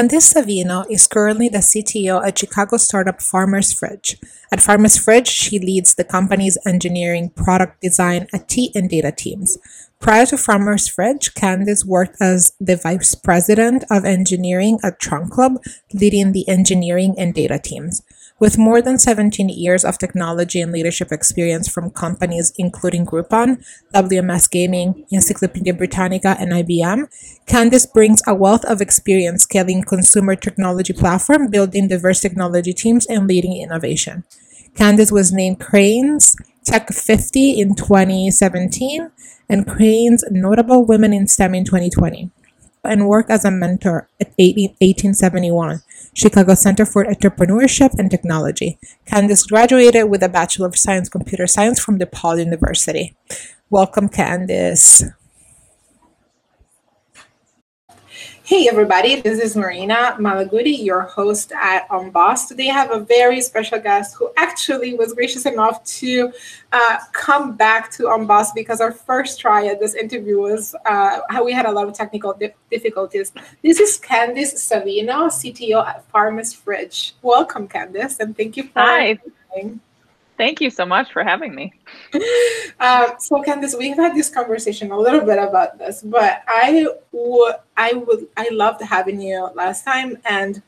Candice Savino is currently the CTO at Chicago startup Farmer's Fridge. At Farmer's Fridge, she leads the company's engineering, product design, IT, and data teams. Prior to Farmer's Fridge, Candice worked as the vice president of engineering at Trunk Club, leading the engineering and data teams. With more than 17 years of technology and leadership experience from companies including Groupon, WMS Gaming, Encyclopedia Britannica, and IBM, Candice brings a wealth of experience scaling consumer technology platform, building diverse technology teams, and leading innovation. Candice was named Crain's Tech 50 in 2017 and Crain's Notable Women in STEM in 2020 and worked as a mentor at 1871 Chicago Center for Entrepreneurship and Technology. Candice graduated with a Bachelor of Science Computer Science from DePaul University. Welcome, Candice. Hey everybody, this is Marina Malaguti, your host at Unboss. Today I have a very special guest who actually was gracious enough to uh, come back to Unboss because our first try at this interview was uh, how we had a lot of technical difficulties. This is Candice Savino, CTO at Farmer's Fridge. Welcome, Candice, and thank you for Hi. Coming. Thank you so much for having me. Uh, so, Candice, we've had this conversation a little bit about this, but I would, I would, I loved having you last time, and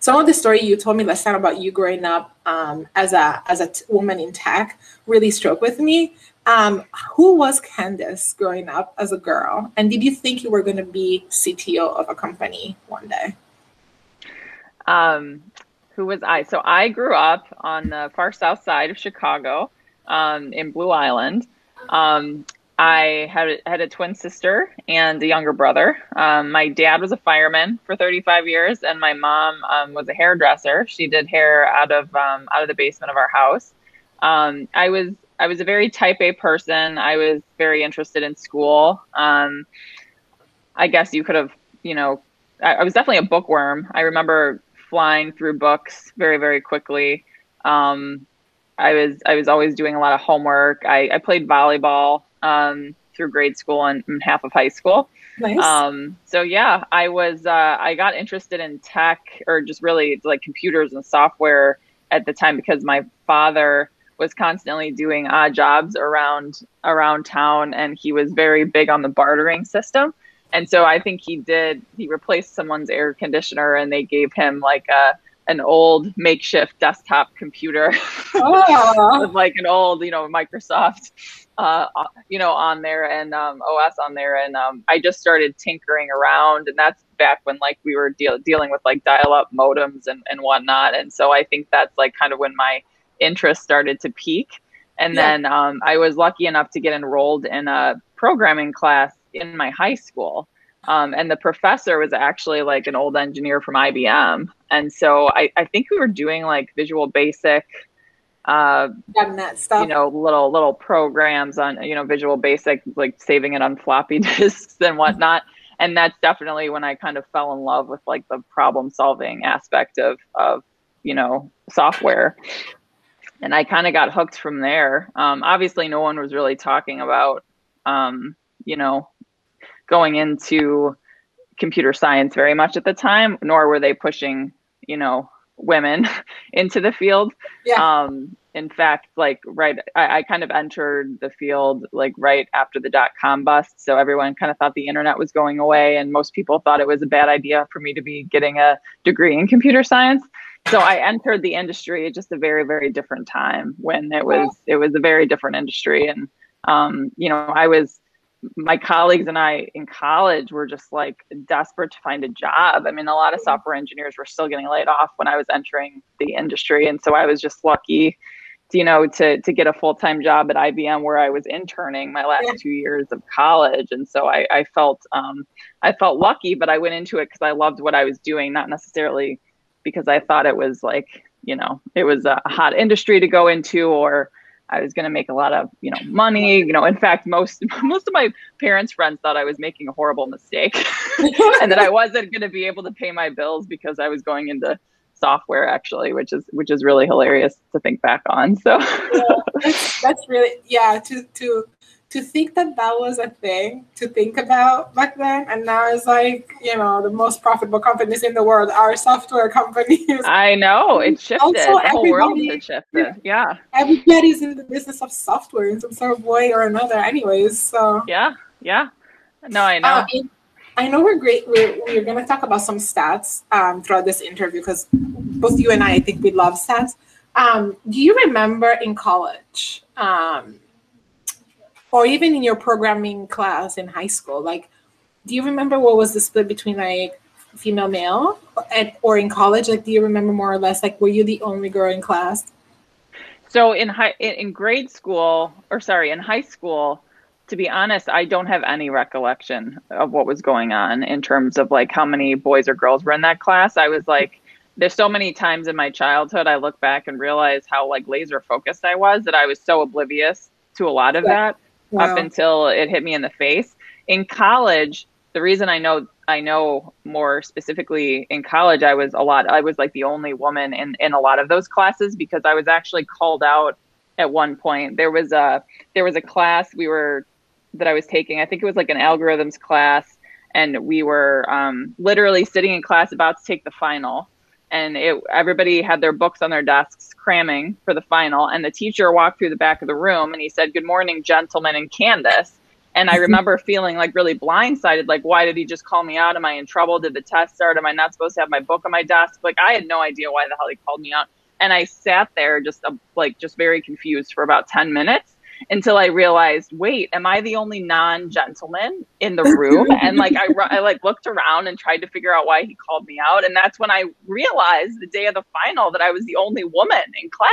some of the story you told me last time about you growing up um, as a as a t- woman in tech really struck with me. Um, who was Candice growing up as a girl, and did you think you were going to be CTO of a company one day? Um, who was I? So I grew up on the far south side of Chicago, um, in Blue Island. Um, I had had a twin sister and a younger brother. Um, my dad was a fireman for 35 years, and my mom um, was a hairdresser. She did hair out of um, out of the basement of our house. Um, I was I was a very type A person. I was very interested in school. Um, I guess you could have, you know, I, I was definitely a bookworm. I remember flying through books very very quickly. Um, I was I was always doing a lot of homework. I, I played volleyball um, through grade school and, and, half of high school. Nice. Um, so yeah, I was uh, I got interested in tech or just really like computers and software at the time because my father was constantly doing odd jobs around around town and he was very big on the bartering system and so I think he did. He replaced someone's air conditioner, and they gave him like a an old makeshift desktop computer oh. with like an old, you know, Microsoft, uh, you know, on there and um, OS on there. And um, I just started tinkering around, and that's back when like we were deal- dealing with like dial-up modems and and whatnot. And so I think that's like kind of when my interest started to peak. And yeah. then um, I was lucky enough to get enrolled in a programming class in my high school. Um, and the professor was actually like an old engineer from IBM. And so I, I think we were doing like Visual Basic, uh, that stuff. you know, little little programs on you know Visual Basic, like saving it on floppy disks and whatnot. And that's definitely when I kind of fell in love with like the problem solving aspect of of you know software. And I kind of got hooked from there. Um, obviously, no one was really talking about um, you know going into computer science very much at the time, nor were they pushing, you know, women into the field. Yeah. Um, in fact, like right, I, I, kind of entered the field like right after the dot com bust. So everyone kind of thought the internet was going away, and most people thought it was a bad idea for me to be getting a degree in computer science. So I entered the industry at just a very, very different time when it was it was a very different industry, and um, you know, I was my colleagues and I in college were just like desperate to find a job. I mean, a lot of mm-hmm. software engineers were still getting laid off when I was entering the industry, and so I was just lucky, to, you know, to to get a full time job at IBM where I was interning my last yeah. two years of college, and so I, I felt um, I felt lucky, but I went into it because I loved what I was doing, not necessarily because I thought it was like you know it was a hot industry to go into or I was going to make a lot of, you know, money. You know, in fact, most most of my parents' friends thought I was making a horrible mistake, and that I wasn't going to be able to pay my bills because I was going into software actually which is which is really hilarious to think back on so yeah, that's, that's really yeah to to to think that that was a thing to think about back then, and now it's like you know the most profitable companies in the world are software companies. I know it shifted. Also, the whole world has shifted. Yeah, everybody's in the business of software in some sort of way or another. Anyways, so yeah, yeah. No, I know. Uh, I know we're great. We're, we're going to talk about some stats um, throughout this interview because both you and I, I think we love stats. Um, do you remember in college? Um, or even in your programming class in high school like do you remember what was the split between like female male and, or in college? Like do you remember more or less like were you the only girl in class? So in high in grade school or sorry in high school to be honest i don't have any recollection of what was going on in terms of like how many boys or girls were in that class. I was like there's so many times in my childhood i look back and realize how like laser focused i was that i was so oblivious to a lot of yeah. that wow. up until it hit me in the face. In college, the reason I know I know more specifically in college, I was a lot. I was like the only woman in in a lot of those classes because I was actually called out at one point. There was a there was a class we were that I was taking. I think it was like an algorithms class, and we were um, literally sitting in class about to take the final and it, everybody had their books on their desks cramming for the final and the teacher walked through the back of the room and he said good morning gentlemen and Candice. And i remember feeling like really blindsided like why did he just call me out? Am i in trouble? Did the test start? Am i not supposed to have my book on my desk? Like i had no idea why the hell he called me out. And i sat there just uh, like just very confused for about 10 minutes until I realized, wait, am I the only non-gentleman in the room? and like I, I like looked around and tried to figure out why he called me out, and that's when I realized the day of the final that I was the only woman in class.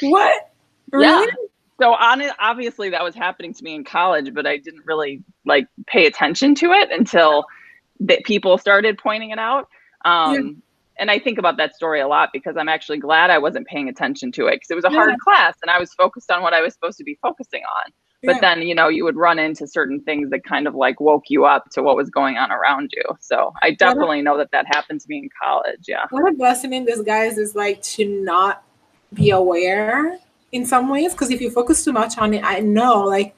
What? Really? Yeah. So on it, obviously that was happening to me in college, but I didn't really like pay attention to it until that people started pointing it out. Um, yeah and I think about that story a lot because I'm actually glad I wasn't paying attention to it because it was a yeah. hard class and I was focused on what I was supposed to be focusing on. But yeah. then, you know, you would run into certain things that kind of like woke you up to what was going on around you. So I definitely know that that happened to me in college. Yeah. What a blessing in disguise is like to not be aware in some ways. Because if you focus too much on it, I know like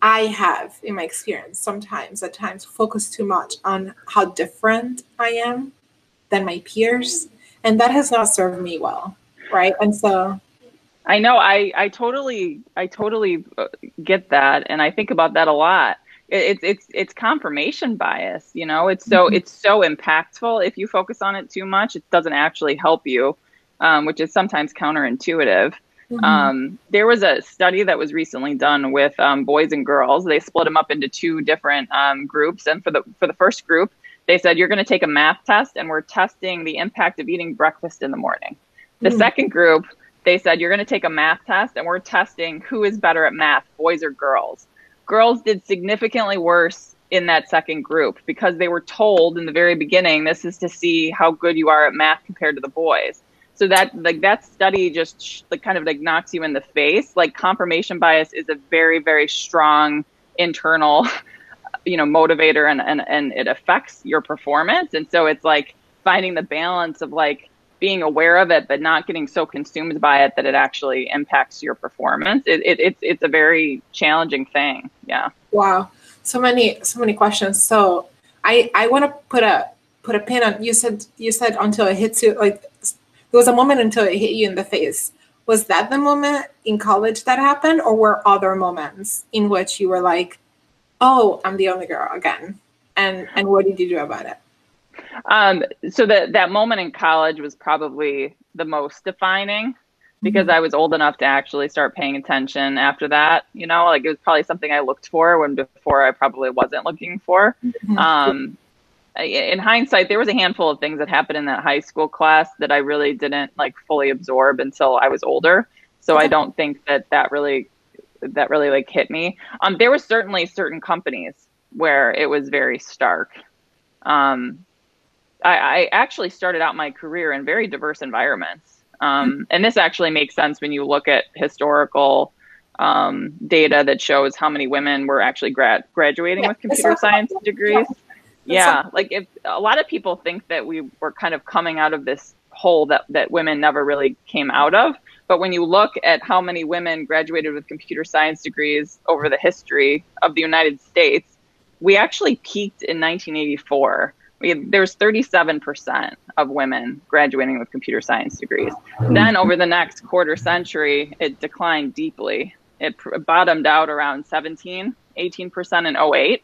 I have in my experience sometimes at times focus too much on how different I am than my peers and that has not served me well right? And so i know. I i totally i totally uh, get that and i think about that a lot. It's it's it's confirmation bias you know? It's so mm-hmm. it's so impactful. If you focus on it too much it doesn't actually help you um, which is sometimes counterintuitive. Mm-hmm. um, there was a study that was recently done with um, boys and girls. They split them up into two different um, groups and for the for the first group they said you're going to take a math test and we're testing the impact of eating breakfast in the morning. The mm. second group, they said you're going to take a math test and we're testing who is better at math, boys or girls. Girls did significantly worse in that second group because they were told in the very beginning this is to see how good you are at math compared to the boys. So that like that study just like kind of like knocks you in the face. Like confirmation bias is a very very strong internal you know motivator and, and and it affects your performance. And so it's like finding the balance of like being aware of it but not getting so consumed by it that it actually impacts your performance. It, it, it's it's a very challenging thing. Yeah. Wow. So many so many questions. So i i want to put a put a pin on you said you said until it hits you like there was a moment until it hit you in the face. Was that the moment in college that happened or were other moments in which you were like oh, I'm the only girl again. And and what did you do about it? Um, so that that moment in college was probably the most defining because mm-hmm. I was old enough to actually start paying attention after that. You know, like it was probably something I looked for when before I probably wasn't looking for. Mm-hmm. Um, in hindsight, there was a handful of things that happened in that high school class that I really didn't like fully absorb until I was older. So I don't think that that really that really like hit me. Um, there were certainly certain companies where it was very stark. Um, I, I actually started out my career in very diverse environments, um, and this actually makes sense when you look at historical um, data that shows how many women were actually grad- graduating yeah, with computer science degrees. Yeah, yeah like if a lot of people think that we were kind of coming out of this hole that that women never really came out of. But when you look at how many women graduated with computer science degrees over the history of the United States, we actually peaked in 1984. We had, there was 37% of women graduating with computer science degrees. Then over the next quarter century, it declined deeply. It bottomed out around 17, 18% in 08.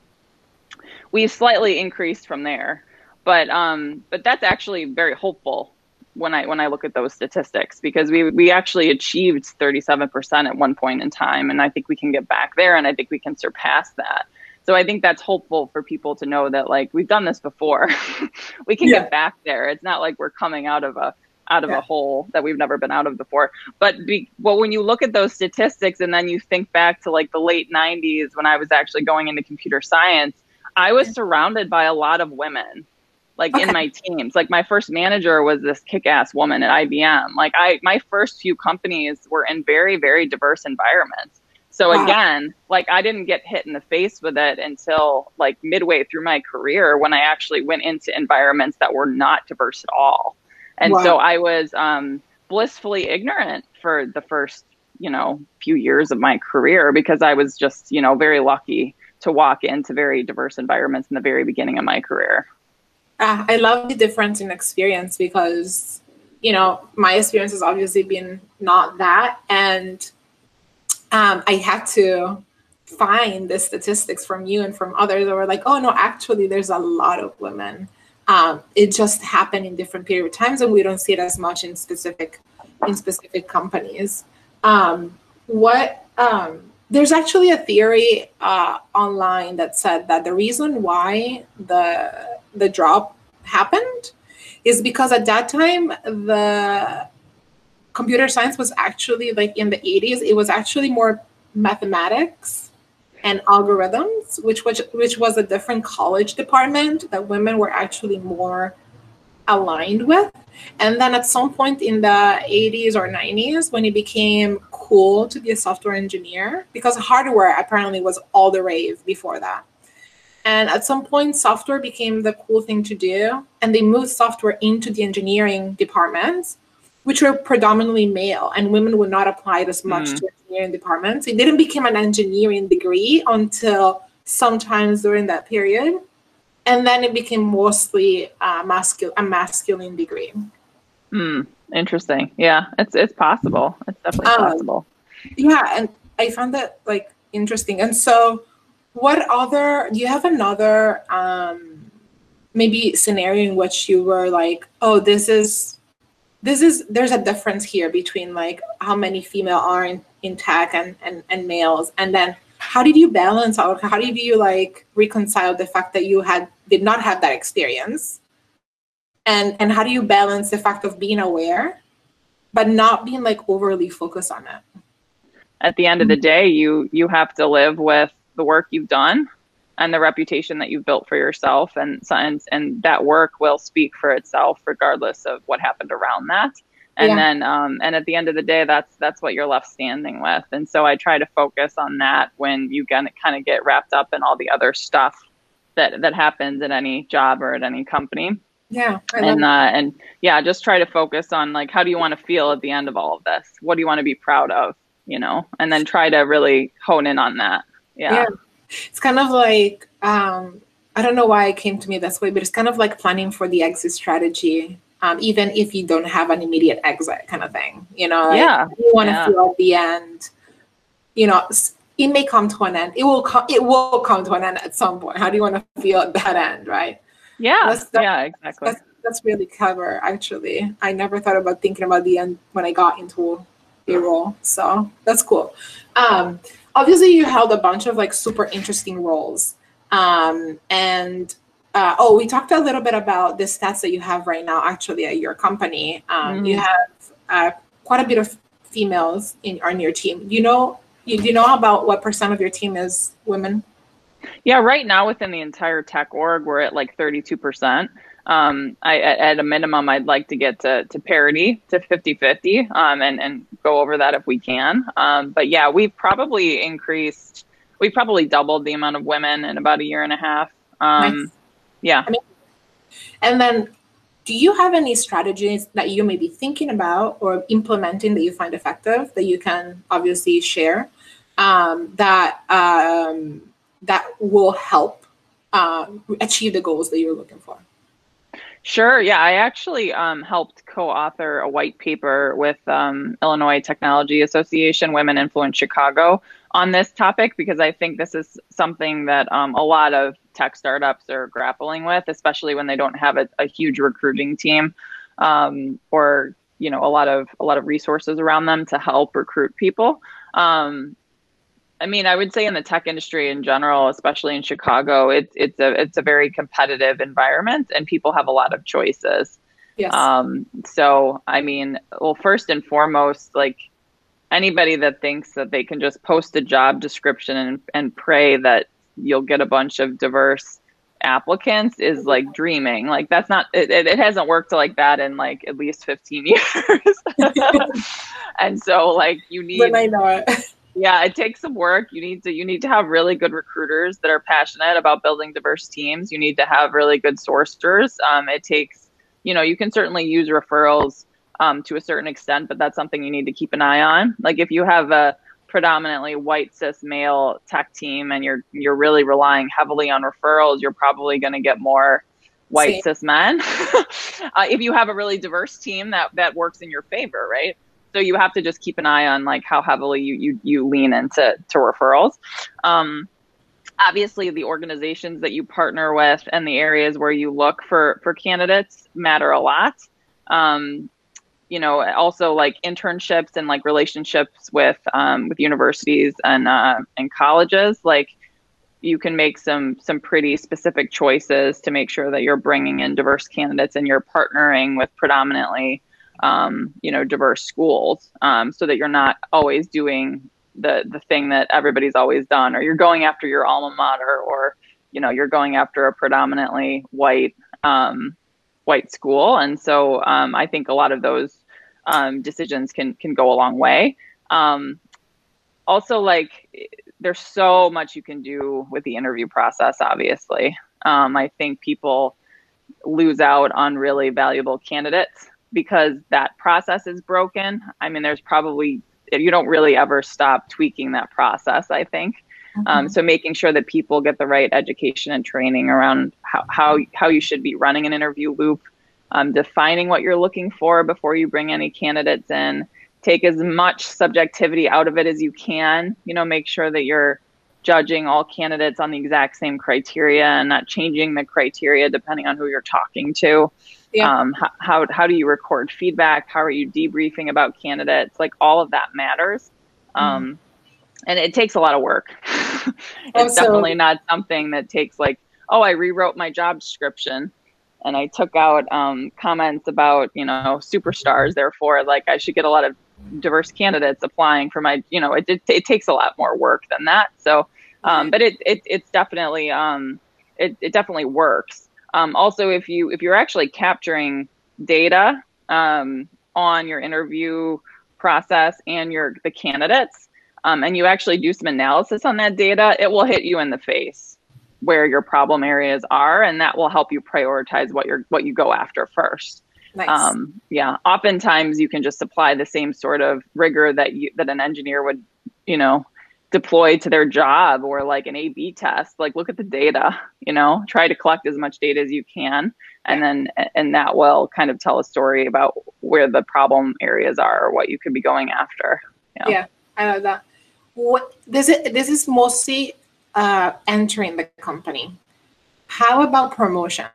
We've slightly increased from there, but um, but that's actually very hopeful when I when I look at those statistics because we we actually achieved 37% at one point in time and I think we can get back there and I think we can surpass that. So I think that's hopeful for people to know that like we've done this before. we can yeah. get back there. It's not like we're coming out of a out of yeah. a hole that we've never been out of before. But be, well, when you look at those statistics and then you think back to like the late 90s when I was actually going into computer science, I was surrounded by a lot of women like okay. in my teams. Like my first manager was this kick-ass woman at IBM. Like I my first few companies were in very very diverse environments. So wow. again, like I didn't get hit in the face with it until like midway through my career when I actually went into environments that were not diverse at all. And wow. so I was um, blissfully ignorant for the first, you know, few years of my career because I was just, you know, very lucky to walk into very diverse environments in the very beginning of my career. Uh, I love the difference in experience because, you know, my experience has obviously been not that. And um, I had to find the statistics from you and from others that were like, oh, no, actually, there's a lot of women. Um, it just happened in different period of times, and we don't see it as much in specific in specific companies. Um, what um, there's actually a theory uh, online that said that the reason why the the drop happened is because at that time the computer science was actually like in the 80s it was actually more mathematics and algorithms which was which was a different college department that women were actually more aligned with. And then at some point in the 80s or 90s when it became cool to be a software engineer because hardware apparently was all the rave before that and at some point, software became the cool thing to do. And they moved software into the engineering departments, which were predominantly male, and women would not apply it as much mm. to engineering departments. It didn't become an engineering degree until sometimes during that period. And then it became mostly uh, masculine, a masculine degree. Hmm. Interesting. Yeah, it's it's possible. It's definitely um, possible. Yeah, and I found that like interesting. And so what other do you have another um maybe scenario in which you were like oh this is this is there's a difference here between like how many female are in, in tech and, and and males? And then how did you balance out? How did you like reconcile the fact that you had did not have that experience? And and how do you balance the fact of being aware but not being like overly focused on it? At the end of the day you you have to live with the work you've done and the reputation that you've built for yourself. And and, and that work will speak for itself regardless of what happened around that. And yeah. then um, and at the end of the day that's that's what you're left standing with. And so i try to focus on that when you kind of kind of get wrapped up in all the other stuff that that happens at any job or at any company. Yeah and uh, and yeah just try to focus on like how do you want to feel at the end of all of this? What do you want to be proud of? You know and then try to really hone in on that yeah. yeah. It's kind of like um, I don't know why it came to me this way, but it's kind of like planning for the exit strategy. Um, even if you don't have an immediate exit kind of thing, you know, like yeah, you want to yeah. feel at the end, you know, it may come to an end. It will come. It will come to an end at some point. How do you want to feel at that end, right? Yeah, that's, that's, yeah, exactly. That's, that's really clever, actually. I never thought about thinking about the end when I got into a role, so that's cool. Um, obviously you held a bunch of like super interesting roles um, and uh, oh we talked a little bit about the stats that you have right now actually at your company. Um, mm-hmm. you have uh, quite a bit of females in on your team. You know you do you know about what percent of your team is women? Yeah right now within the entire tech org we're at like 32 percent um, I, at a minimum, I'd like to get to, to parity to 50 50 um, and, and go over that if we can. Um, but yeah, we've probably increased, we probably doubled the amount of women in about a year and a half. Um, nice. Yeah. And then do you have any strategies that you may be thinking about or implementing that you find effective that you can obviously share um, that um, that will help uh, achieve the goals that you're looking for? Sure. Yeah, I actually um, helped co-author a white paper with um, Illinois Technology Association Women Influence Chicago on this topic because I think this is something that um, a lot of tech startups are grappling with, especially when they don't have a, a huge recruiting team um, or you know a lot of a lot of resources around them to help recruit people. Um, I mean, I would say in the tech industry in general, especially in Chicago, it's it's a it's a very competitive environment, and people have a lot of choices. Yes. Um, so, I mean, well, first and foremost, like anybody that thinks that they can just post a job description and and pray that you'll get a bunch of diverse applicants is like dreaming. Like that's not it, it, hasn't worked like that in like at least 15 years. and so like you need But I know it yeah it takes some work. You need to you need to have really good recruiters that are passionate about building diverse teams. You need to have really good sourcers. Um, it takes you know you can certainly use referrals um, to a certain extent but that's something you need to keep an eye on. Like if you have a predominantly white cis male tech team and you're you're really relying heavily on referrals you're probably going to get more white Same. cis men. Uh, if you have a really diverse team that that works in your favor right so you have to just keep an eye on like how heavily you you, you lean into to referrals. Um, obviously the organizations that you partner with and the areas where you look for for candidates matter a lot. Um, you know also like internships and like relationships with um, with universities and uh, and colleges like you can make some some pretty specific choices to make sure that you're bringing in diverse candidates and you're partnering with predominantly um, you know, diverse schools, um, so that you're not always doing the the thing that everybody's always done, or you're going after your alma mater, or you know, you're going after a predominantly white um, white school, and so um, I think a lot of those um, decisions can can go a long way. Um, also, like there's so much you can do with the interview process. Obviously, I think people lose out on really valuable candidates because that process is broken. I mean, there's probably, you don't really ever stop tweaking that process, I think. Um, mm-hmm. Um, so making sure that people get the right education and training around how, how, how you should be running an interview loop, um, defining what you're looking for before you bring any candidates in, take as much subjectivity out of it as you can, you know, make sure that you're judging all candidates on the exact same criteria and not changing the criteria depending on who you're talking to. Yeah. Um, how, how, how do you record feedback? How are you debriefing about candidates? Like all of that matters. Mm-hmm. Um, and it takes a lot of work. it's also, definitely not something that takes like, oh, I rewrote my job description and I took out um, comments about, you know, superstars. Therefore, like I should get a lot of diverse candidates applying for my, you know, it, it, it takes a lot more work than that. So, um, but it, it, it's definitely, um, it, it definitely works. Um, also, if you, if you're actually capturing data, um, on your interview process and your, the candidates, um, and you actually do some analysis on that data, it will hit you in the face where your problem areas are, and that will help you prioritize what you're, what you go after first. Nice. Um, yeah, oftentimes you can just apply the same sort of rigor that you that an engineer would, you know, deploy to their job or like an A/B test. Like, look at the data. You know, try to collect as much data as you can, and then and that will kind of tell a story about where the problem areas are or what you could be going after. Yeah, yeah I love that. What this is this is mostly uh, entering the company. How about promotions?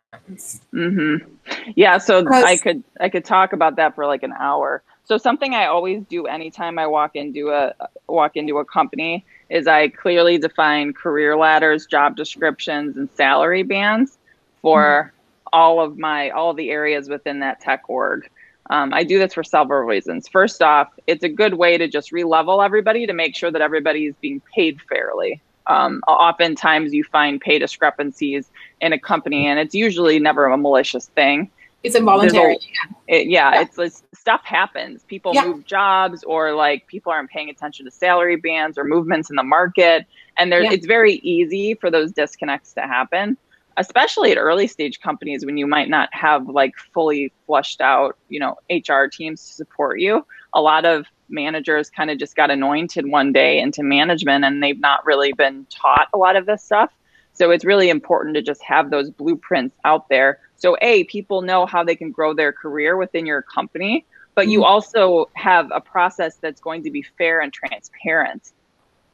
Mm-hmm. Yeah, so I could I could talk about that for like an hour. So something I always do anytime I walk into a walk into a company is I clearly define career ladders, job descriptions, and salary bands for mm-hmm. all of my all of the areas within that tech org. Um, I do this for several reasons. First off, it's a good way to just re-level everybody to make sure that everybody is being paid fairly. Um, oftentimes, you find pay discrepancies in a company, and it's usually never a malicious thing. It's involuntary. A, it, yeah, yeah, it's, it's stuff happens. People yeah. move jobs, or like people aren't paying attention to salary bands or movements in the market, and there's yeah. it's very easy for those disconnects to happen. especially at early stage companies when you might not have like fully flushed out, you know, HR teams to support you. A lot of managers kind of just got anointed one day into management and they've not really been taught a lot of this stuff. So it's really important to just have those blueprints out there. So A, people know how they can grow their career within your company, but you mm-hmm. also have a process that's going to be fair and transparent.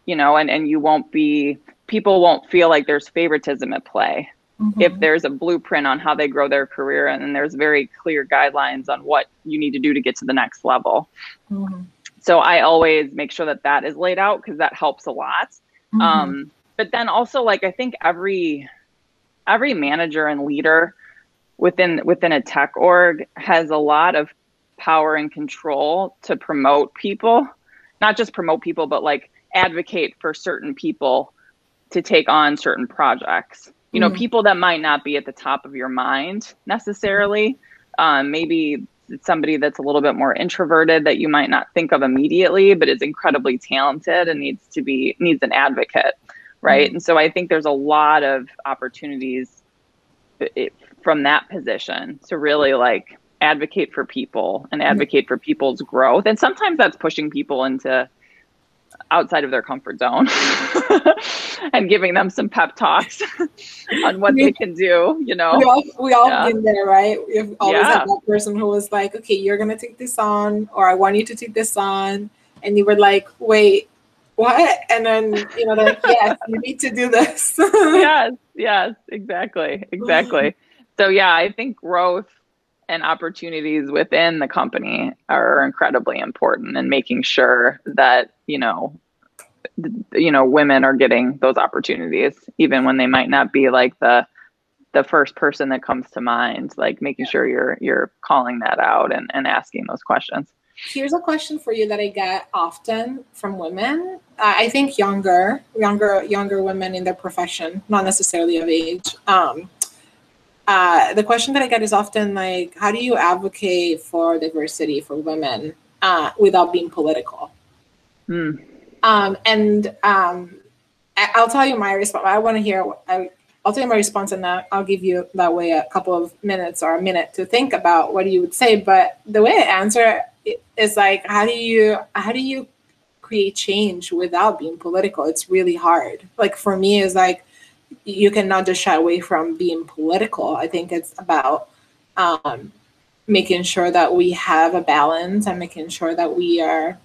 You know, and, and you won't be people won't feel like there's favoritism at play mm-hmm. if there's a blueprint on how they grow their career and then there's very clear guidelines on what you need to do to get to the next level. Mm-hmm. So I always make sure that that is laid out because that helps a lot. Mm-hmm. Um, but then also like I think every every manager and leader within within a tech org has a lot of power and control to promote people, not just promote people, but like advocate for certain people to take on certain projects you know, mm people that might not be at the top of your mind necessarily. Um, maybe somebody that's a little bit more introverted that you might not think of immediately, but is incredibly talented and needs to be needs an advocate, right? mm And so I think there's a lot of opportunities it, from that position to really like advocate for people and mm-hmm. advocate for people's growth. And sometimes that's pushing people into outside of their comfort zone and giving them some pep talks on what we, they can do you know we all, we all yeah. been there right we've always yeah. had that person who was like okay you're gonna take this on or i want you to take this on and you were like wait what and then you know like yes you need to do this yes yes exactly exactly. So yeah i think growth and opportunities within the company are incredibly important and making sure that you know you know women are getting those opportunities even when they might not be like the the first person that comes to mind like making sure you're you're calling that out and, and asking those questions here's a question for you that i get often from women uh, i think younger younger younger women in their profession not necessarily of age um, uh, the question that I get is often like, how do you advocate for diversity for women uh, without being political? Mm. Um, and um, I, will tell you my response. I want to hear. I, will tell you my response, and that I'll give you that way a couple of minutes or a minute to think about what you would say. But the way I answer is like, how do you how do you create change without being political? It's really hard. Like for me, it's like you cannot just shy away from being political. I think it's about um, making sure that we have a balance and making sure that we are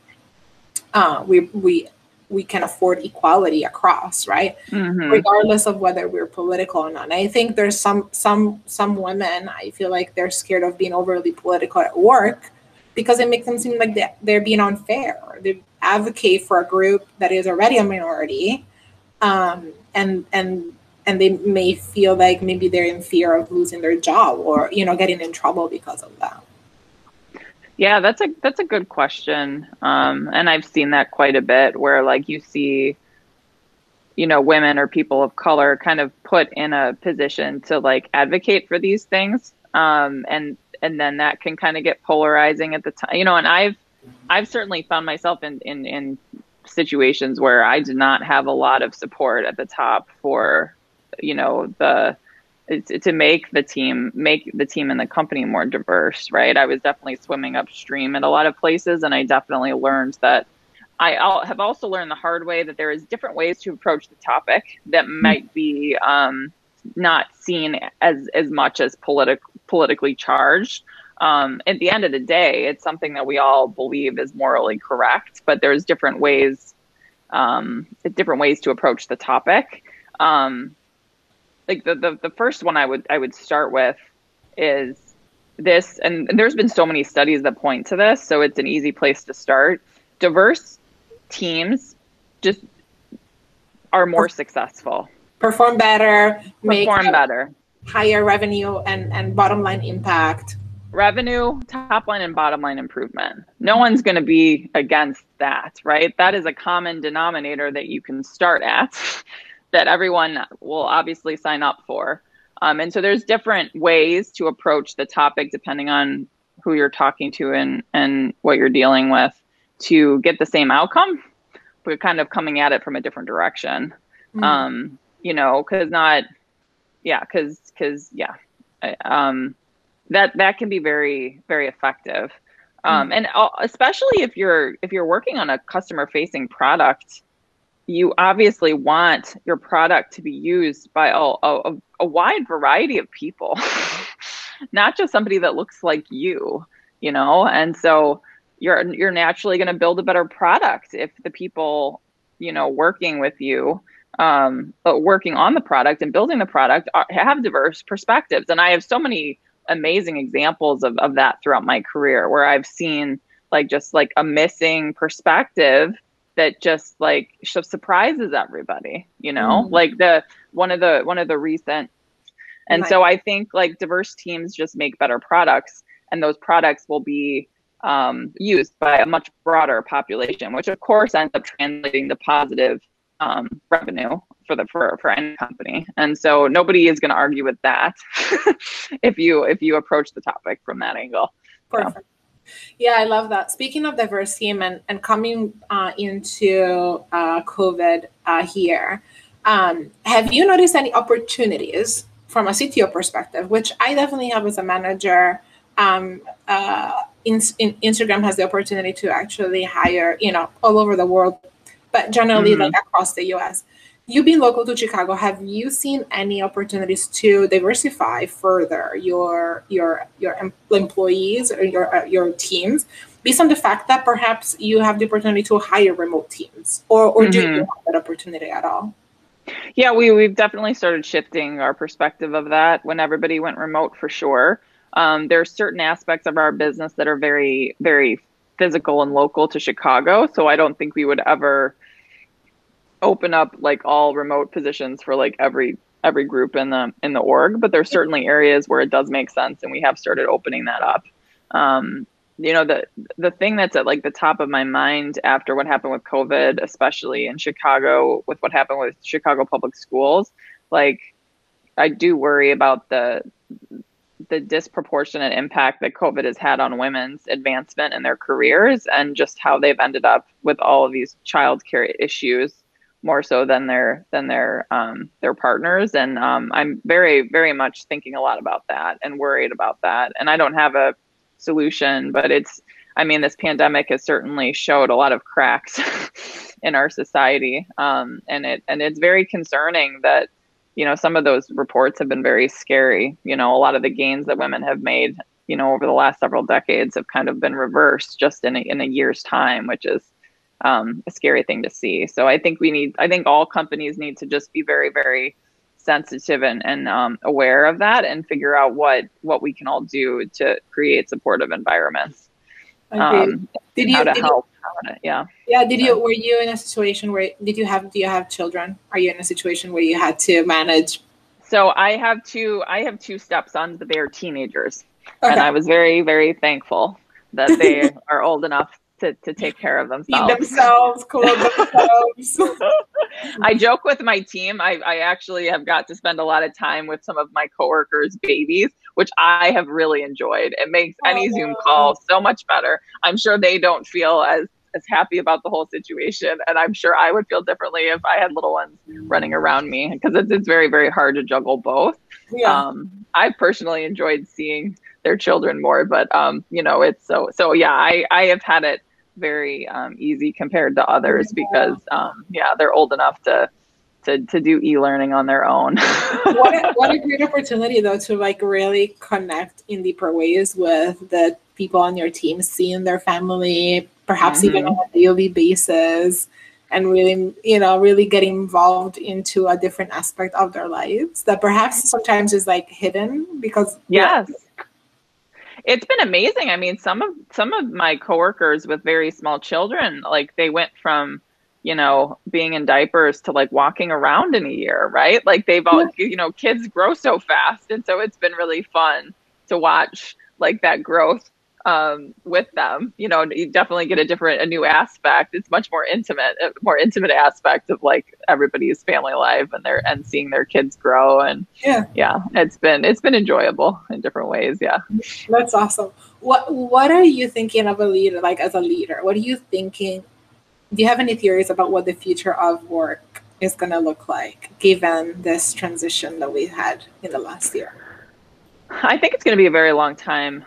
uh, we we we can afford equality across, right? Mm-hmm. Regardless of whether we're political or not. And I think there's some some some women I feel like they're scared of being overly political at work because it makes them seem like they're being unfair. They advocate for a group that is already a minority, um, and and and they may feel like maybe they're in fear of losing their job or you know getting in trouble because of that yeah that's a that's a good question um, and i've seen that quite a bit where like you see you know women or people of color kind of put in a position to like advocate for these things um, and and then that can kind of get polarizing at the time you know and i've i've certainly found myself in in in situations where i did not have a lot of support at the top for you know the to make the team make the team and the company more diverse right i was definitely swimming upstream in a lot of places and i definitely learned that i have also learned the hard way that there is different ways to approach the topic that hmm. might be um, not seen as as much as politic, politically charged. Um, at the end of the day it's something that we all believe is morally correct but there's different ways um, different ways to approach the topic. Um, like the, the the first one I would I would start with is this and, and there's been so many studies that point to this so it's an easy place to start. Diverse teams just are more successful perform better perform better higher revenue and and bottom line impact revenue top line and bottom line improvement no one's going to be against that right that is a common denominator that you can start at that everyone will obviously sign up for. Um, and so there's different ways to approach the topic depending on who you're talking to and, and what you're dealing with to get the same outcome, but kind of coming at it from a different direction. Mm. Um, you know, because not, yeah, because because yeah, um, that that can be very very effective. Um, and especially if you're if you're working on a customer facing product you obviously want your product to be used by a, a, a wide variety of people, not just somebody that looks like you, you know? And so you're, you're naturally going to build a better product if the people, you know, working with you, um, but working on the product and building the product are, have diverse perspectives. And I have so many amazing examples of, of that throughout my career where I've seen like just like a missing perspective that just like surprises everybody you know mm-hmm. like the one of the one of the recent and right. so i think like diverse teams just make better products and those products will be um, used by a much broader population which of course ends up translating to positive um, revenue for the for, for any company and so nobody is going to argue with that if you if you approach the topic from that angle Perfect. Yeah, I love that. Speaking of diversity and, and coming uh, into uh, COVID uh, here, um, have you noticed any opportunities from a CTO perspective, which I definitely have as a manager? Um, uh, in, in Instagram has the opportunity to actually hire, you know, all over the world, but generally mm-hmm. like across the US you being local to Chicago, have you seen any opportunities to diversify further your your your employees or your uh, your teams based on the fact that perhaps you have the opportunity to hire remote teams, or or mm-hmm. do you mm-hmm. have that opportunity at all? Yeah, we we've definitely started shifting our perspective of that when everybody went remote for sure. Um, there are certain aspects of our business that are very very physical and local to Chicago, so I don't think we would ever open up like all remote positions for like every every group in the in the org but there's certainly areas where it does make sense and we have started opening that up. Um, you know the the thing that's at like the top of my mind after what happened with covid especially in chicago with what happened with chicago public schools like i do worry about the the disproportionate impact that covid has had on women's advancement in their careers and just how they've ended up with all of these child care issues more so than their than their um, their partners. And um, i'm very very much thinking a lot about that and worried about that. And i don't have a solution but it's i mean this pandemic has certainly showed a lot of cracks in our society. Um, and it and it's very concerning that you know some of those reports have been very scary. You know a lot of the gains that women have made you know over the last several decades have kind of been reversed just in a, in a year's time which is um, a scary thing to see. So I think we need, I think all companies need to just be very, very sensitive and, and um, aware of that and figure out what what we can all do to create supportive environments. Um, did you, how to did help? You, yeah. Yeah. Did you, were you in a situation where, did you have, do you have children? Are you in a situation where you had to manage? So I have two, I have two stepsons, but they are teenagers. Okay. And I was very, very thankful that they are old enough to, to take care of themselves. Feed themselves, clothe themselves. I joke with my team. I, I actually have got to spend a lot of time with some of my coworkers' babies, which I have really enjoyed. It makes any oh. Zoom call so much better. I'm sure they don't feel as as happy about the whole situation and i'm sure i would feel differently if i had little ones running around me because it's, it's very very hard to juggle both yeah. um, i personally enjoyed seeing their children more but um, you know it's so so yeah i i have had it very um, easy compared to others because um, yeah they're old enough to to, to do e-learning on their own. What, a, what a great opportunity though to like really connect in deeper ways with the people on your team seeing their family perhaps mm-hmm. even on a daily basis and really you know really get involved into a different aspect of their lives that perhaps sometimes is like hidden because yes it's been amazing. I mean, some of some of my coworkers with very small children, like they went from, you know, being in diapers to like walking around in a year, right? Like they've all, you know, kids grow so fast, and so it's been really fun to watch like that growth um, with them. You know, you definitely get a different, a new aspect. It's much more intimate, a more intimate aspect of like everybody's family life and their and seeing their kids grow. And yeah, yeah, it's been it's been enjoyable in different ways. Yeah, that's awesome. What What are you thinking of a leader? Like as a leader, what are you thinking? Do you have any theories about what the future of work is going to look like given this transition that we had in the last year? I think it's going to be a very long time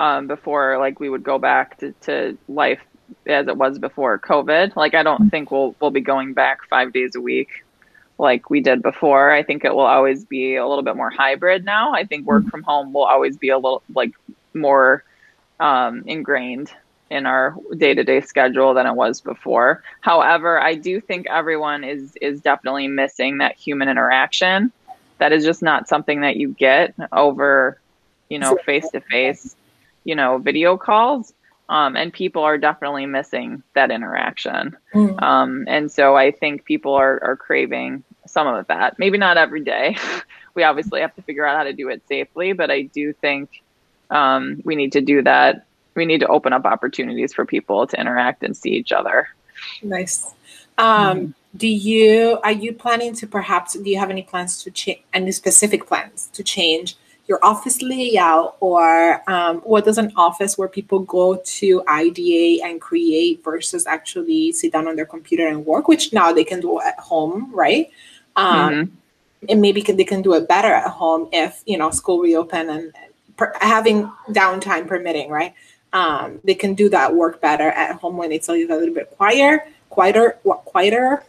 um, before like we would go back to, to life as it was before COVID. Like I don't think we'll we'll be going back five days a week like we did before. I think it will always be a little bit more hybrid now. I think work from home will always be a little like more um, ingrained in our day-to-day schedule than it was before. However, I do think everyone is is definitely missing that human interaction. That is just not something that you get over, you know, face to face, you know, video calls. Um, and people are definitely missing that interaction. Mm. Um, and so I think people are, are craving some of that. Maybe not every day. we obviously have to figure out how to do it safely, but I do think um, we need to do that. We need to open up opportunities for people to interact and see each other. Nice. Um, mm Do you are you planning to perhaps do you have any plans to change any specific plans to change your office layout or um, what does an office where people go to ideate and create versus actually sit down on their computer and work, which now they can do at home, right? Um, mm-hmm. And maybe can, they can do it better at home if you know school reopen and per, having downtime permitting, right? Um, they can do that work better at home when it's a little bit quieter, quieter, quieter.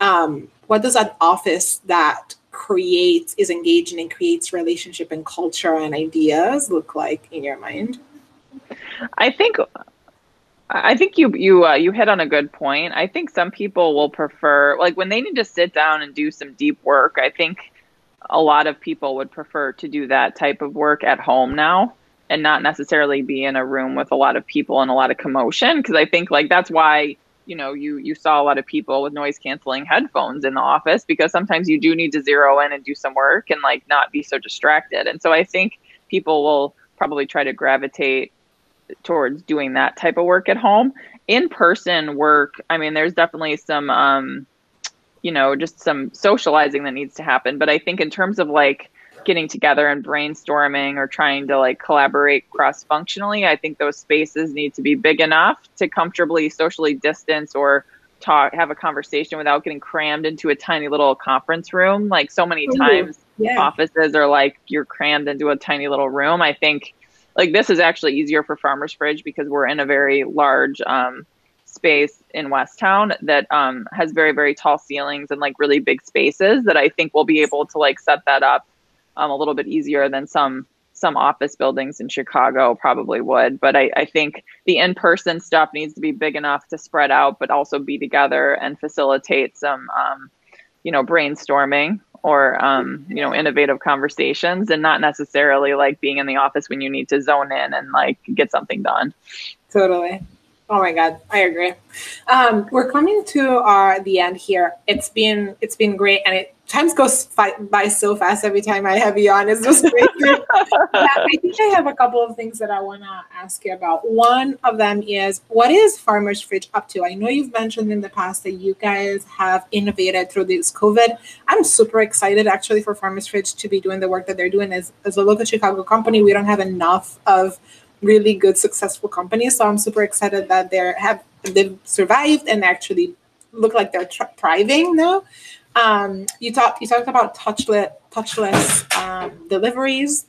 Um, what does an office that creates is engaging and creates relationship and culture and ideas look like in your mind? I think I think you you uh, you hit on a good point. I think some people will prefer like when they need to sit down and do some deep work. I think a lot of people would prefer to do that type of work at home now and not necessarily be in a room with a lot of people and a lot of commotion because I think like that's why you know you you saw a lot of people with noise canceling headphones in the office because sometimes you do need to zero in and do some work and like not be so distracted. And so I think people will probably try to gravitate towards doing that type of work at home. In person work, I mean, there's definitely some, um, you know, just some socializing that needs to happen. But I think in terms of like getting together and brainstorming or trying to like collaborate cross functionally, I think those spaces need to be big enough to comfortably socially distance or talk, have a conversation without getting crammed into a tiny little conference room. Like so many times, yeah. offices are like you're crammed into a tiny little room. I think like this is actually easier for Farmers Fridge because we're in a very large um, space in West Town that um, has very very tall ceilings and like really big spaces that I think we'll be able to like set that up um, a little bit easier than some some office buildings in Chicago probably would. But I, I think the in person stuff needs to be big enough to spread out, but also be together and facilitate some um, you know brainstorming or um, you know innovative conversations and not necessarily like being in the office when you need to zone in and like get something done totally oh my god i agree um, we're coming to our the end here it's been it's been great and it times goes by so fast every time I have you on. It's just crazy. I think I have a couple of things that I want to ask you about. One of them is what is Farmers Fridge up to? I know you've mentioned in the past that you guys have innovated through this COVID. I'm super excited actually for Farmers Fridge to be doing the work that they're doing. As, as a local Chicago company, we don't have enough of really good, successful companies. So I'm super excited that they're have they've survived and actually look like they're thriving now. Um, you talked you talked about touchless touchless um, deliveries.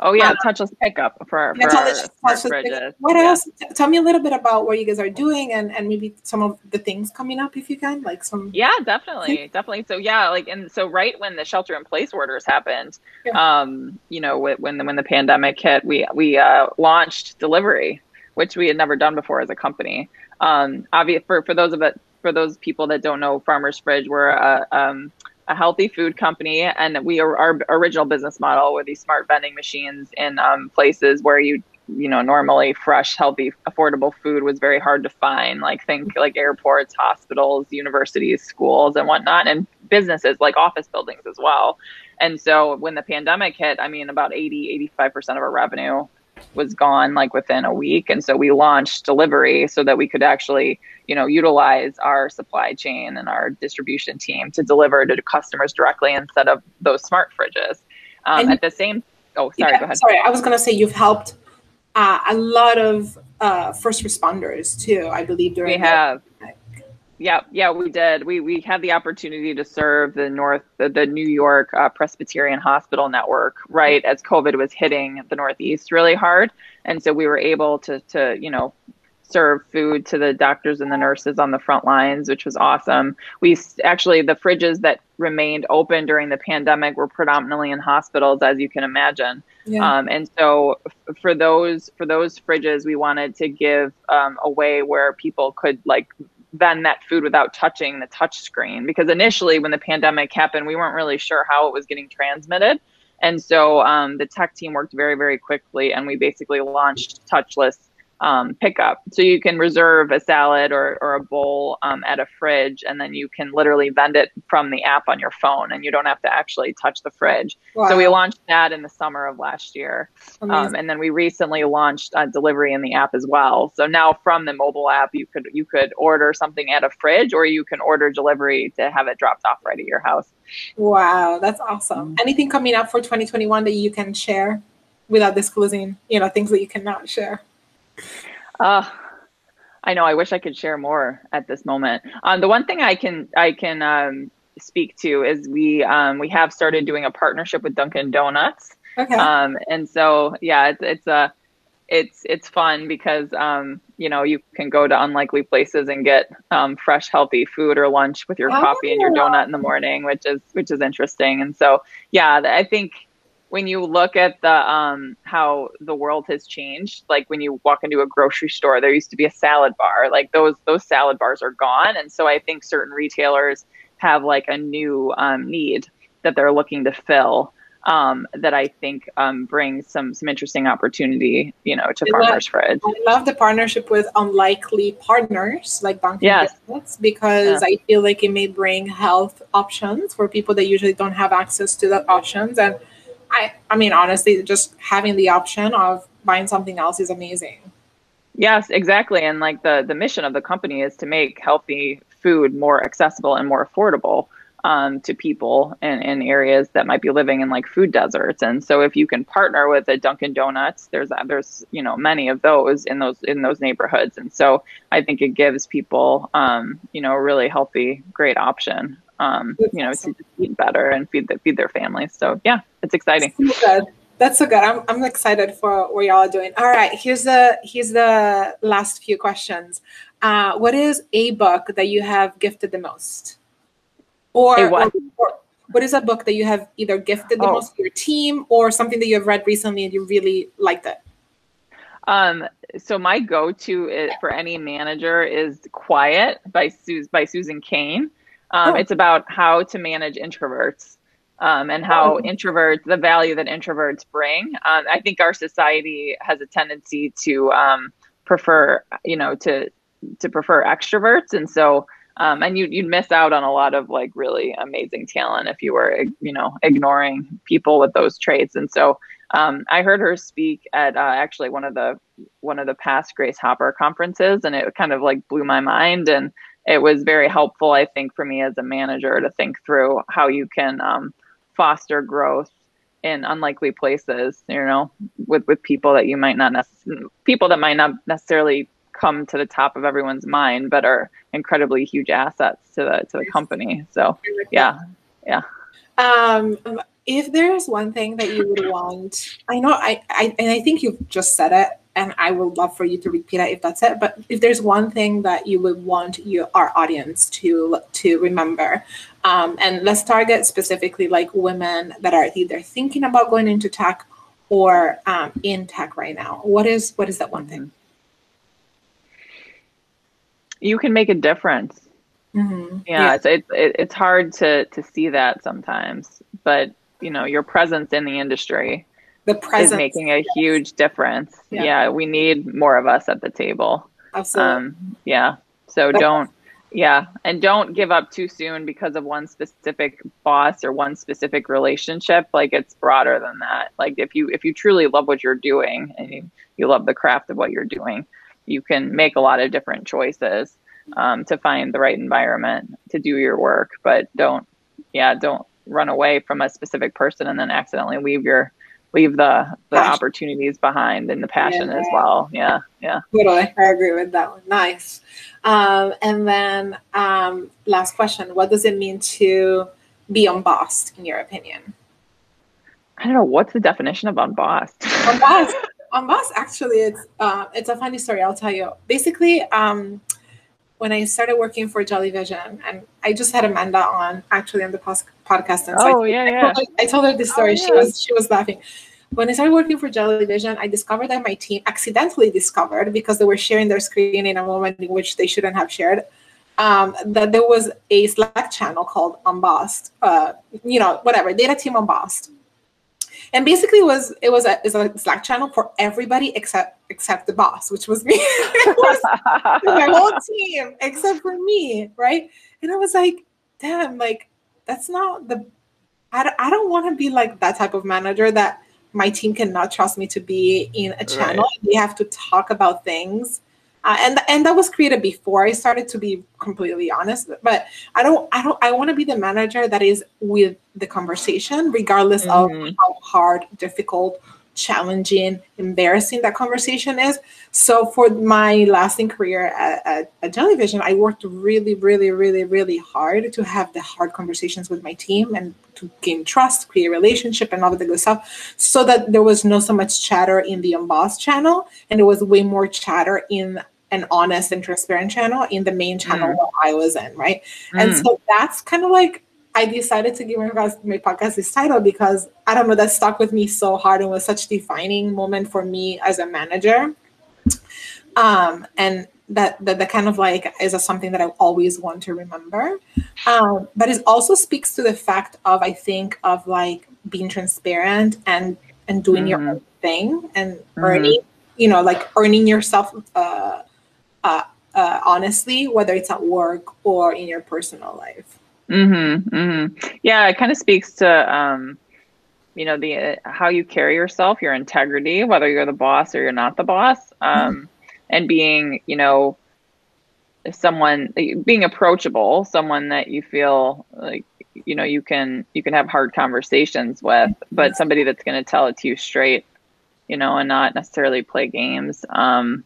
Oh yeah, um, touchless pickup for, yeah, for touchless, touchless pickup. What yeah. else? Tell me a little bit about what you guys are doing and and maybe some of the things coming up if you can, like some. Yeah, definitely, definitely. So yeah, like and so right when the shelter in place orders happened, yeah. um, you know, when the when the pandemic hit, we we uh, launched delivery, which we had never done before as a company. Um, obvious for for those of it for those people that don't know Farmers Fridge, we're a, um, a healthy food company, and we are our original business model were these smart vending machines in um, places where you you know normally fresh, healthy, affordable food was very hard to find. Like think like airports, hospitals, universities, schools, and whatnot, and businesses like office buildings as well. And so when the pandemic hit, I mean, about 80, 85 percent of our revenue was gone like within a week. And so we launched delivery so that we could actually you know utilize our supply chain and our distribution team to deliver to customers directly instead of those smart fridges. Um, at the same oh sorry yeah, go ahead. sorry i was going to say you've helped uh, a lot of uh, first responders too i believe during we have yeah, yeah, we did. We we had the opportunity to serve the North, the, the New York uh, Presbyterian Hospital Network, right as COVID was hitting the Northeast really hard, and so we were able to to you know serve food to the doctors and the nurses on the front lines, which was awesome. We actually the fridges that remained open during the pandemic were predominantly in hospitals, as you can imagine. Yeah. Um, and so f- for those for those fridges, we wanted to give um, a way where people could like vend that food without touching the touch screen. Because initially when the pandemic happened we weren't really sure how it was getting transmitted. And so um, the tech team worked very very quickly and we basically launched touchless um, pickup. So you can reserve a salad or, or a bowl um, at a fridge, and then you can literally vend it from the app on your phone, and you don't have to actually touch the fridge. Wow. So we launched that in the summer of last year, um, and then we recently launched uh, delivery in the app as well. So now from the mobile app, you could you could order something at a fridge, or you can order delivery to have it dropped off right at your house. Wow, that's awesome! Mm-hmm. Anything coming up for 2021 that you can share without disclosing, you know, things that you cannot share? Uh, I know. I wish I could share more at this moment. Um, the one thing I can I can um, speak to is we um, we have started doing a partnership with Dunkin' Donuts. Okay. Um, and so yeah, it's it's a it's it's fun because um, you know you can go to unlikely places and get um, fresh, healthy food or lunch with your oh. coffee and your donut in the morning, which is which is interesting. And so yeah, I think when you look at the um, how the world has changed, like when you walk into a grocery store, there used to be a salad bar. Like those those salad bars are gone, and so I think certain retailers have like a new um, need that they're looking to fill. Um, that I think um, brings some some interesting opportunity, you know, to I Farmers Fridge. I love the partnership with unlikely partners like Dunkin' yes. Because yeah. I feel like it may bring health options for people that usually don't have access to that options and I I mean honestly, just having the option of buying something else is amazing. Yes, exactly. And like the the mission of the company is to make healthy food more accessible and more affordable um, to people in, in areas that might be living in like food deserts. And so if you can partner with a Dunkin' Donuts, there's there's you know many of those in those in those neighborhoods. And so I think it gives people um, you know a really healthy, great option um, you know, awesome. to eat better and feed the, feed their families. So yeah, it's exciting. That's so good. That's so good. I'm, I'm excited for what y'all are doing. All right, here's the here's the last few questions. Uh, what is a book that you have gifted the most, or, what? or, or what is a book that you have either gifted the oh. most to your team, or something that you have read recently and you really liked it? Um, so my go-to for any manager is Quiet by Su- by Susan Cain. Um, oh. It's about how to manage introverts um, and how oh. introverts, the value that introverts bring. Um, I think our society has a tendency to um, prefer, you know, to to prefer extroverts, and so um, and you you'd miss out on a lot of like really amazing talent if you were, you know, ignoring people with those traits. And so um, I heard her speak at uh, actually one of the one of the past Grace Hopper conferences, and it kind of like blew my mind and it was very helpful, I think, for me as a manager to think through how you can um, foster growth in unlikely places. You know, with with people that you might not necessarily people that might not necessarily come to the top of everyone's mind, but are incredibly huge assets to the to the company. So yeah, yeah. Um, if there's one thing that you would want, I know I, I and I think you've just said it and I would love for you to repeat it if that's it. But if there's one thing that you would want your our audience to to remember, um, and let's target specifically like women that are either thinking about going into tech or um, in tech right now. What is what is that one thing? You can make a difference. Mm-hmm. Yeah, yeah, it's it's it's hard to to see that sometimes, but you know your presence in the industry the presence is making a huge difference. Yeah. yeah. we need more of us at the table. Absolutely. Um, yeah. So don't, yeah, and don't give up too soon because of one specific boss or one specific relationship. Like it's broader than that. Like if you if you truly love what you're doing and you, you love the craft of what you're doing, you can make a lot of different choices um, to find the right environment to do your work. But don't, yeah, don't run away from a specific person and then accidentally leave your leave the the passion. opportunities behind and the passion yeah, as well. Yeah, yeah. Totally, I agree with that one. Nice. Um, and then um, last question: What does it mean to be unbossed, in your opinion? I don't know. What's the definition of unbossed? Unbossed. unbossed. Actually, it's uh, it's a funny story. I'll tell you. Basically, um, when I started working for Jellyvision, and I just had Amanda on actually on the podcast. And so oh I, yeah, I yeah. Told her, I told her this oh, story. Oh, yeah. She was she was laughing. When I started working for Jellyvision, I discovered that my team accidentally discovered because they were sharing their screen in a moment in which they shouldn't have shared. Um, that there was a Slack channel called Unbossed, uh, you know, whatever, data team Unbossed and basically it was it was a, it was a slack channel for everybody except except the boss which was me was my whole team except for me right and i was like damn like that's not the i don't, I don't want to be like that type of manager that my team cannot trust me to be in a channel right. they have to talk about things uh, and and that was created before I started to be completely honest. But I don't I don't I want to be the manager that is with the conversation, regardless mm-hmm. of how hard, difficult, challenging, embarrassing that conversation is. So for my lasting career at, at, at Jellyvision, I worked really, really, really, really hard to have the hard conversations with my team and to gain trust, create a relationship, and all of the good stuff, so that there was no so much chatter in the Unbossed channel, and there was way more chatter in an honest and transparent channel in the main channel mm. I was in, right? Mm. And so that's kind of like I decided to give my podcast, my podcast this title because I don't know that stuck with me so hard and was such defining moment for me as a manager. Um, and that, that that kind of like is a, something that I always want to remember. Um, but it also speaks to the fact of I think of like being transparent and and doing mm-hmm. your own thing and mm-hmm. earning, you know, like earning yourself uh, uh, uh, honestly, whether it's at work or in your personal life. Mm-hmm, mm-hmm. Yeah, it kind of speaks to, um, you know, the uh, how you carry yourself, your integrity, whether you're the boss or you're not the boss, um, mm-hmm. and being, you know, someone being approachable, someone that you feel like you know you can you can have hard conversations with, but somebody that's going to tell it to you straight, you know, and not necessarily play games. Um,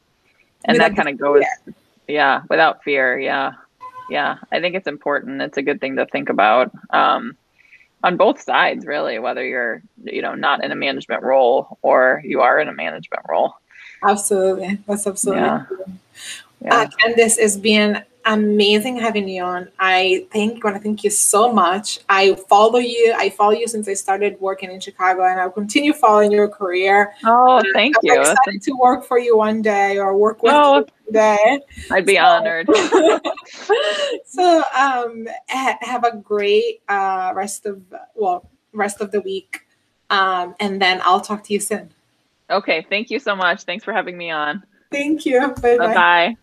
and that kind of goes yeah without fear yeah yeah i think it's important it's a good thing to think about um, on both sides really whether you're you know not in a management role or you are in a management role absolutely that's absolutely yeah. yeah. Uh, and this is being amazing having you on. I thank want to thank you so much. I follow you. I follow you since I started working in Chicago, and I'll continue following your career. Oh, thank I'm you. Excited to work for you one day or work with oh, you one day. I'd be so, honored. so, um, have a great uh, rest of well rest of the week, um, and then I'll talk to you soon. Okay. Thank you so much. Thanks for having me on. Thank you. Bye bye.